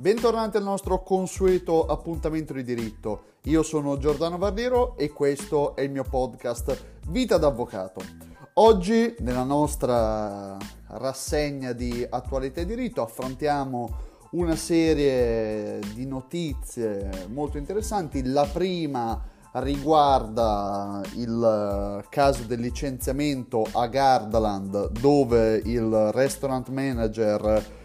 Bentornati al nostro consueto appuntamento di diritto. Io sono Giordano Barriero e questo è il mio podcast Vita d'Avvocato. Oggi nella nostra rassegna di attualità e diritto affrontiamo una serie di notizie molto interessanti. La prima riguarda il caso del licenziamento a Gardaland dove il restaurant manager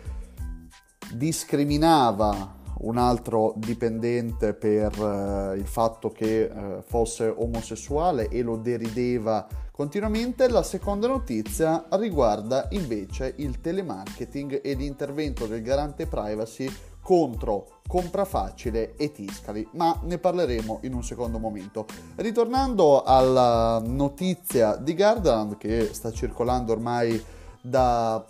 discriminava un altro dipendente per eh, il fatto che eh, fosse omosessuale e lo derideva continuamente. La seconda notizia riguarda invece il telemarketing e l'intervento del garante privacy contro Compra Facile e Tiscali, ma ne parleremo in un secondo momento. Ritornando alla notizia di Gardaland che sta circolando ormai da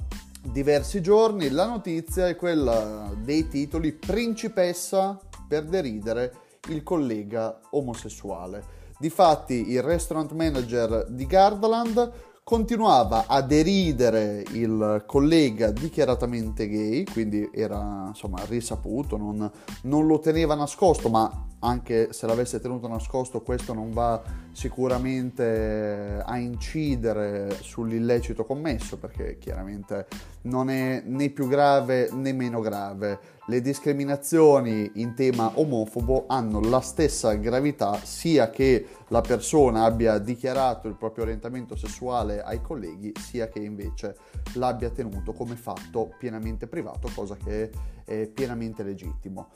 diversi giorni, la notizia è quella dei titoli Principessa per deridere il collega omosessuale. Difatti il restaurant manager di Gardaland continuava a deridere il collega dichiaratamente gay, quindi era insomma risaputo, non, non lo teneva nascosto, ma anche se l'avesse tenuto nascosto questo non va sicuramente a incidere sull'illecito commesso perché chiaramente non è né più grave né meno grave. Le discriminazioni in tema omofobo hanno la stessa gravità sia che la persona abbia dichiarato il proprio orientamento sessuale ai colleghi sia che invece l'abbia tenuto come fatto pienamente privato, cosa che è pienamente legittimo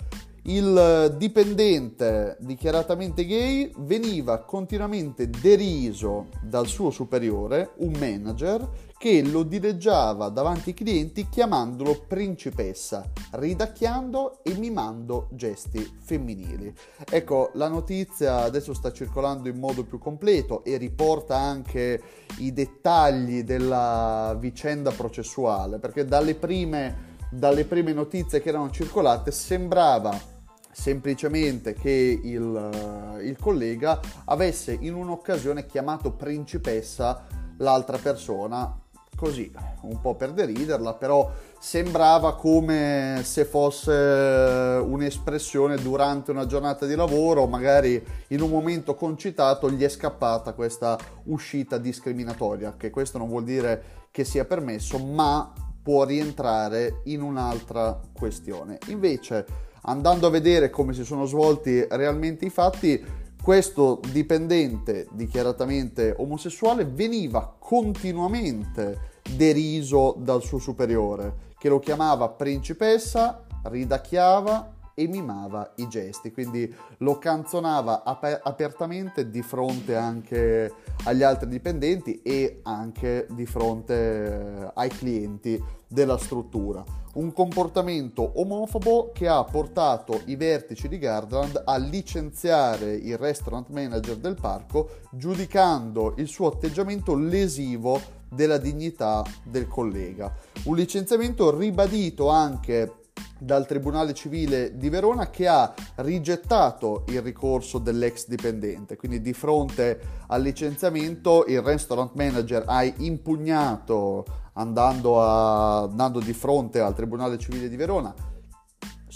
il dipendente dichiaratamente gay veniva continuamente deriso dal suo superiore, un manager, che lo dileggiava davanti ai clienti chiamandolo principessa, ridacchiando e mimando gesti femminili. Ecco, la notizia adesso sta circolando in modo più completo e riporta anche i dettagli della vicenda processuale, perché dalle prime dalle prime notizie che erano circolate sembrava semplicemente che il, il, collega avesse in un'occasione chiamato principessa l'altra persona, così un po' per deriderla, però sembrava come se fosse un'espressione durante una giornata di lavoro, magari in un momento concitato gli è scappata questa uscita discriminatoria, che questo non vuol dire che sia permesso, ma può rientrare in un'altra questione. Invece, andando a vedere come si sono svolti realmente i fatti, questo dipendente dichiaratamente omosessuale veniva continuamente deriso dal suo superiore, che lo chiamava principessa, ridacchiava e mimava i gesti, quindi lo canzonava ap- apertamente di fronte anche agli altri dipendenti e anche di fronte eh, ai clienti della struttura. Un comportamento omofobo che ha portato i vertici di Gardland a licenziare il restaurant manager del parco giudicando il suo atteggiamento lesivo della dignità del collega. Un licenziamento ribadito anche dal Tribunale Civile di Verona che ha rigettato il ricorso dell'ex dipendente. Quindi di fronte al licenziamento il restaurant manager ha impugnato andando, a, andando di fronte al Tribunale Civile di Verona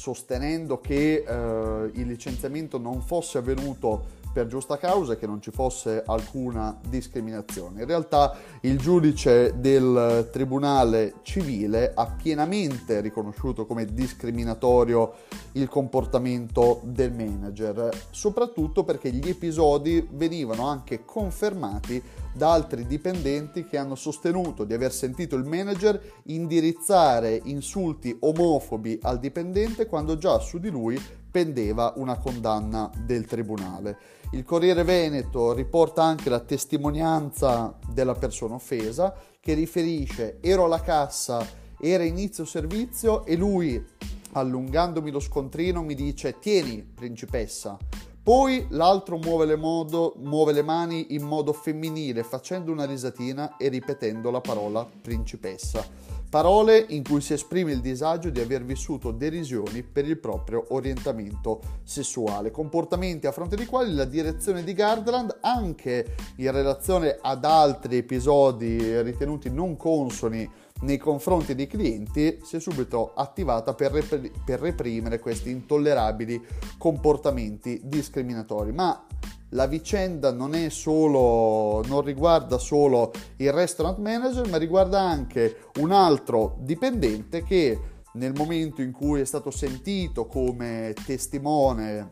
sostenendo che eh, il licenziamento non fosse avvenuto per giusta causa e che non ci fosse alcuna discriminazione. In realtà il giudice del Tribunale civile ha pienamente riconosciuto come discriminatorio il comportamento del manager, soprattutto perché gli episodi venivano anche confermati da altri dipendenti che hanno sostenuto di aver sentito il manager indirizzare insulti omofobi al dipendente quando già su di lui pendeva una condanna del tribunale. Il Corriere Veneto riporta anche la testimonianza della persona offesa che riferisce ero alla cassa, era inizio servizio e lui allungandomi lo scontrino mi dice tieni principessa. Poi l'altro muove le, modo, muove le mani in modo femminile facendo una risatina e ripetendo la parola principessa. Parole in cui si esprime il disagio di aver vissuto derisioni per il proprio orientamento sessuale, comportamenti a fronte dei quali la direzione di Gardland, anche in relazione ad altri episodi ritenuti non consoni nei confronti dei clienti si è subito attivata per, repri- per reprimere questi intollerabili comportamenti discriminatori. Ma la vicenda non solo, non riguarda solo il restaurant manager, ma riguarda anche un altro dipendente che nel momento in cui è stato sentito come testimone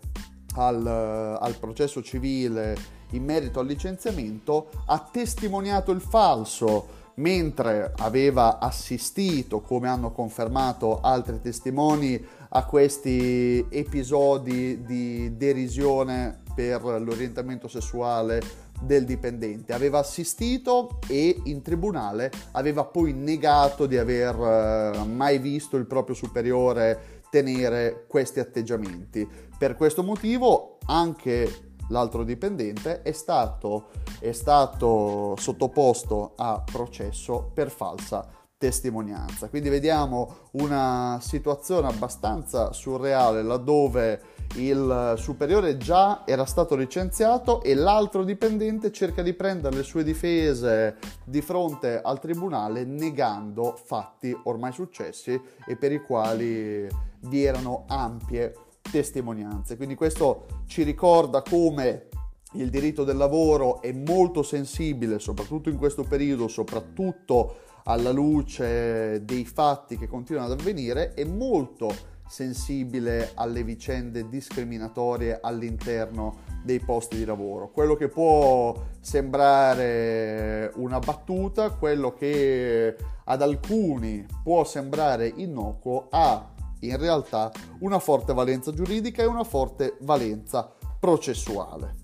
al, al processo civile in merito al licenziamento, ha testimoniato il falso mentre aveva assistito, come hanno confermato altri testimoni, a questi episodi di derisione per l'orientamento sessuale del dipendente. Aveva assistito e in tribunale aveva poi negato di aver eh, mai visto il proprio superiore tenere questi atteggiamenti. Per questo motivo anche l'altro dipendente è stato, è stato sottoposto a processo per falsa testimonianza. Quindi vediamo una situazione abbastanza surreale laddove il superiore già era stato licenziato e l'altro dipendente cerca di prendere le sue difese di fronte al tribunale negando fatti ormai successi e per i quali vi erano ampie testimonianze. Quindi questo ci ricorda come il diritto del lavoro è molto sensibile, soprattutto in questo periodo, soprattutto alla luce dei fatti che continuano ad avvenire, è molto sensibile alle vicende discriminatorie all'interno dei posti di lavoro. Quello che può sembrare una battuta, quello che ad alcuni può sembrare innocuo, ha in realtà una forte valenza giuridica e una forte valenza processuale.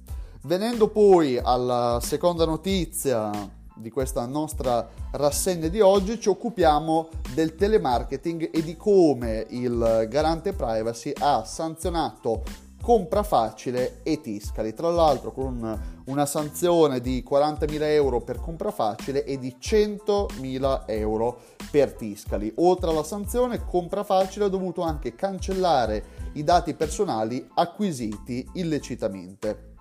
Venendo poi alla seconda notizia di questa nostra rassegna di oggi ci occupiamo del telemarketing e di come il garante privacy ha sanzionato compra facile e Tiscali, tra l'altro con una sanzione di 40.000 euro per compra facile e di 100.000 euro per Tiscali. Oltre alla sanzione, compra facile ha dovuto anche cancellare i dati personali acquisiti illecitamente.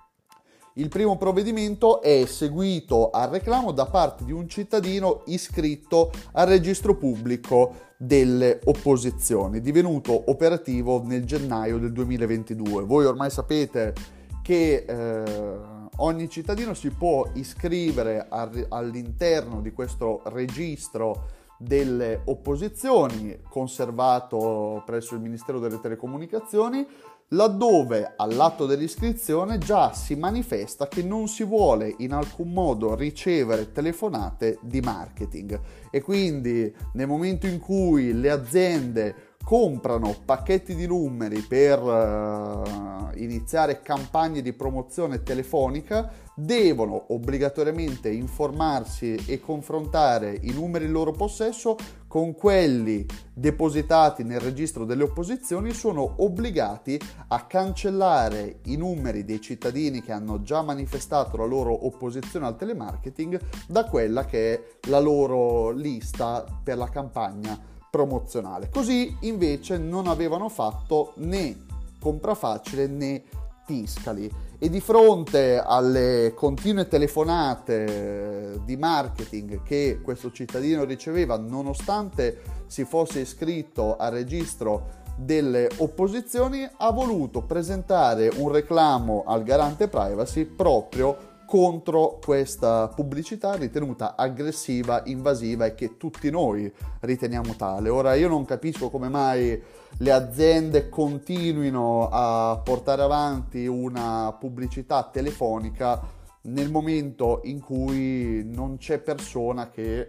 Il primo provvedimento è seguito al reclamo da parte di un cittadino iscritto al registro pubblico delle opposizioni, divenuto operativo nel gennaio del 2022. Voi ormai sapete che eh, ogni cittadino si può iscrivere all'interno di questo registro delle opposizioni conservato presso il Ministero delle Telecomunicazioni laddove all'atto dell'iscrizione già si manifesta che non si vuole in alcun modo ricevere telefonate di marketing. E quindi nel momento in cui le aziende comprano pacchetti di numeri per uh, iniziare campagne di promozione telefonica, devono obbligatoriamente informarsi e confrontare i numeri in loro possesso con quelli depositati nel registro delle opposizioni sono obbligati a cancellare i numeri dei cittadini che hanno già manifestato la loro opposizione al telemarketing da quella che è la loro lista per la campagna promozionale. Così invece non avevano fatto né compra facile né Tiscali e di fronte alle continue telefonate di marketing che questo cittadino riceveva nonostante si fosse iscritto al registro delle opposizioni ha voluto presentare un reclamo al garante privacy proprio contro questa pubblicità ritenuta aggressiva, invasiva e che tutti noi riteniamo tale. Ora io non capisco come mai le aziende continuino a portare avanti una pubblicità telefonica nel momento in cui non c'è persona che eh,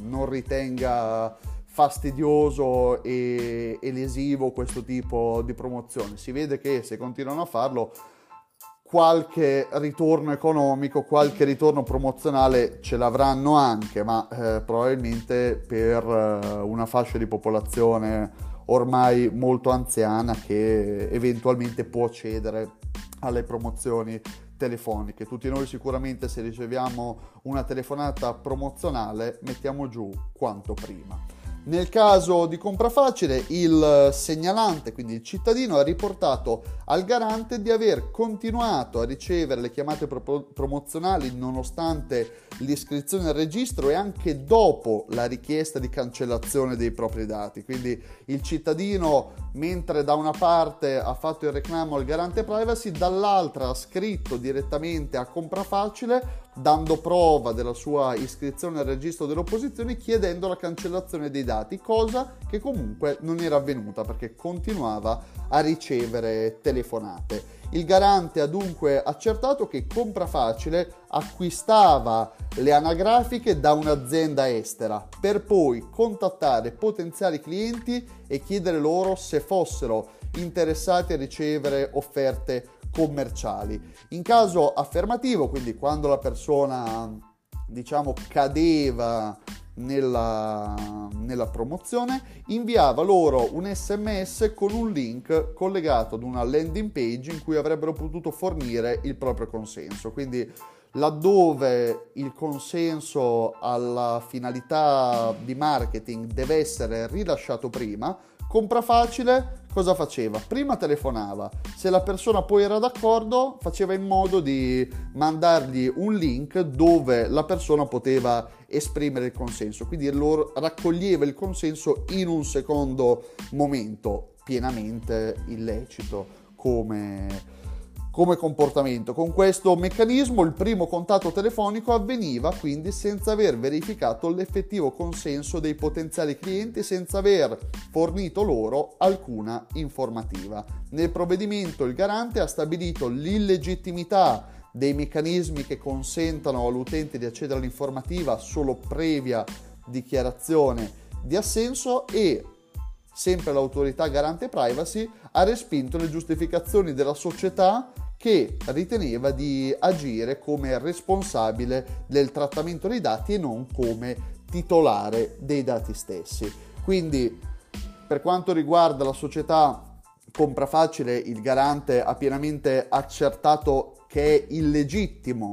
non ritenga fastidioso e, e lesivo questo tipo di promozione. Si vede che se continuano a farlo qualche ritorno economico, qualche ritorno promozionale ce l'avranno anche, ma eh, probabilmente per eh, una fascia di popolazione ormai molto anziana che eventualmente può cedere alle promozioni telefoniche. Tutti noi sicuramente se riceviamo una telefonata promozionale mettiamo giù quanto prima. Nel caso di compra facile, il segnalante, quindi il cittadino, ha riportato al garante di aver continuato a ricevere le chiamate pro- promozionali nonostante l'iscrizione al registro e anche dopo la richiesta di cancellazione dei propri dati. Quindi il cittadino, mentre da una parte ha fatto il reclamo al garante privacy, dall'altra ha scritto direttamente a compra facile dando prova della sua iscrizione al registro delle opposizioni chiedendo la cancellazione dei dati, cosa che comunque non era avvenuta perché continuava a ricevere telefonate. Il garante ha dunque accertato che Compra Facile acquistava le anagrafiche da un'azienda estera per poi contattare potenziali clienti e chiedere loro se fossero interessati a ricevere offerte commerciali. In caso affermativo, quindi quando la persona diciamo cadeva nella, nella, promozione, inviava loro un sms con un link collegato ad una landing page in cui avrebbero potuto fornire il proprio consenso. Quindi laddove il consenso alla finalità di marketing deve essere rilasciato prima, compra facile cosa faceva? Prima telefonava, se la persona poi era d'accordo faceva in modo di mandargli un link dove la persona poteva esprimere il consenso, quindi loro raccoglieva il consenso in un secondo momento, pienamente illecito come come comportamento. Con questo meccanismo il primo contatto telefonico avveniva quindi senza aver verificato l'effettivo consenso dei potenziali clienti, senza aver fornito loro alcuna informativa. Nel provvedimento il garante ha stabilito l'illegittimità dei meccanismi che consentano all'utente di accedere all'informativa solo previa dichiarazione di assenso e sempre l'autorità garante privacy ha respinto le giustificazioni della società che riteneva di agire come responsabile del trattamento dei dati e non come titolare dei dati stessi. Quindi per quanto riguarda la società compra facile, il garante ha pienamente accertato che è illegittimo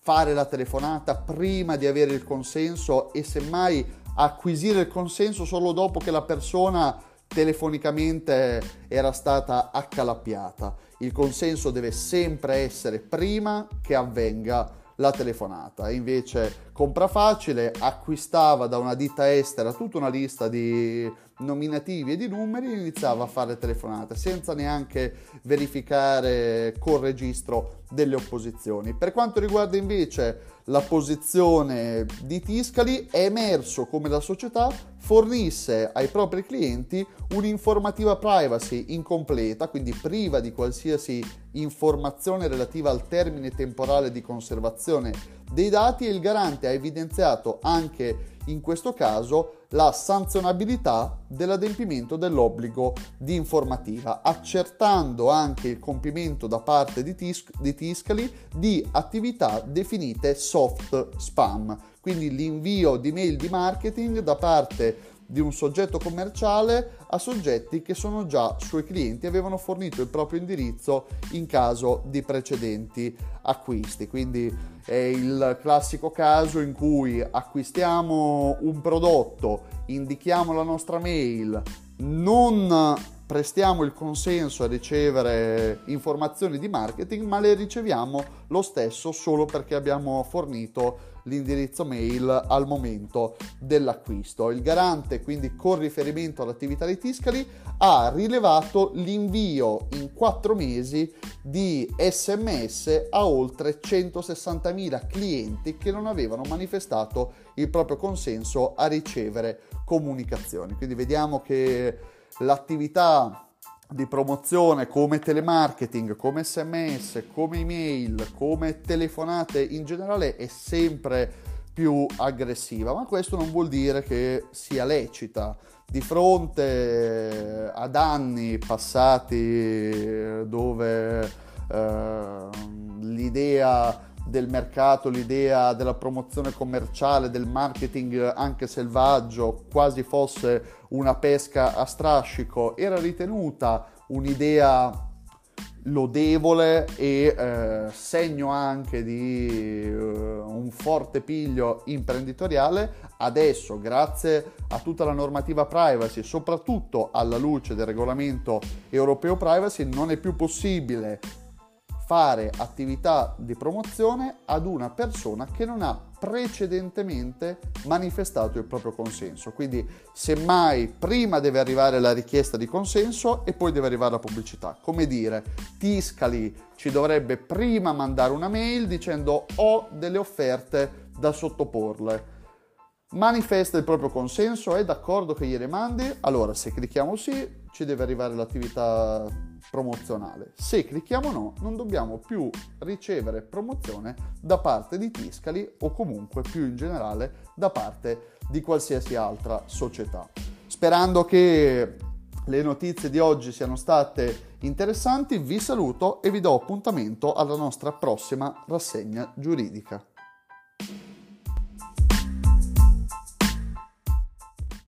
fare la telefonata prima di avere il consenso e semmai acquisire il consenso solo dopo che la persona telefonicamente era stata accalappiata. Il consenso deve sempre essere prima che avvenga la telefonata. Invece compra facile acquistava da una ditta estera tutta una lista di nominativi e di numeri e iniziava a fare telefonate senza neanche verificare col registro delle opposizioni. Per quanto riguarda invece la posizione di Tiscali, è emerso come la società fornisse ai propri clienti un'informativa privacy incompleta, quindi priva di qualsiasi informazione relativa al termine temporale di conservazione dei dati e il garante ha evidenziato anche in questo caso la sanzionabilità dell'adempimento dell'obbligo di informativa, accertando anche il compimento da parte di, Tis- di Tiscali di attività definite soft spam, quindi l'invio di mail di marketing da parte di un soggetto commerciale a soggetti che sono già suoi clienti e avevano fornito il proprio indirizzo in caso di precedenti acquisti. Quindi è il classico caso in cui acquistiamo un prodotto, indichiamo la nostra mail, non prestiamo il consenso a ricevere informazioni di marketing, ma le riceviamo lo stesso solo perché abbiamo fornito l'indirizzo mail al momento dell'acquisto. Il garante, quindi con riferimento all'attività di Tiscali, ha rilevato l'invio in quattro mesi di sms a oltre 160.000 clienti che non avevano manifestato il proprio consenso a ricevere comunicazioni. Quindi vediamo che l'attività di promozione come telemarketing, come sms, come email, come telefonate in generale è sempre più aggressiva, ma questo non vuol dire che sia lecita. Di fronte ad anni passati dove eh, l'idea del mercato, l'idea della promozione commerciale, del marketing anche selvaggio, quasi fosse una pesca a strascico, era ritenuta un'idea lodevole e eh, segno anche di eh, un forte piglio imprenditoriale. Adesso, grazie a tutta la normativa privacy, soprattutto alla luce del regolamento europeo privacy, non è più possibile fare attività di promozione ad una persona che non ha precedentemente manifestato il proprio consenso. Quindi semmai prima deve arrivare la richiesta di consenso e poi deve arrivare la pubblicità. Come dire, Tiscali ci dovrebbe prima mandare una mail dicendo ho delle offerte da sottoporle. Manifesta il proprio consenso, è d'accordo che gliele mandi? Allora se clicchiamo sì ci deve arrivare l'attività promozionale. Se clicchiamo no, non dobbiamo più ricevere promozione da parte di Tiscali o comunque più in generale da parte di qualsiasi altra società. Sperando che le notizie di oggi siano state interessanti, vi saluto e vi do appuntamento alla nostra prossima rassegna giuridica.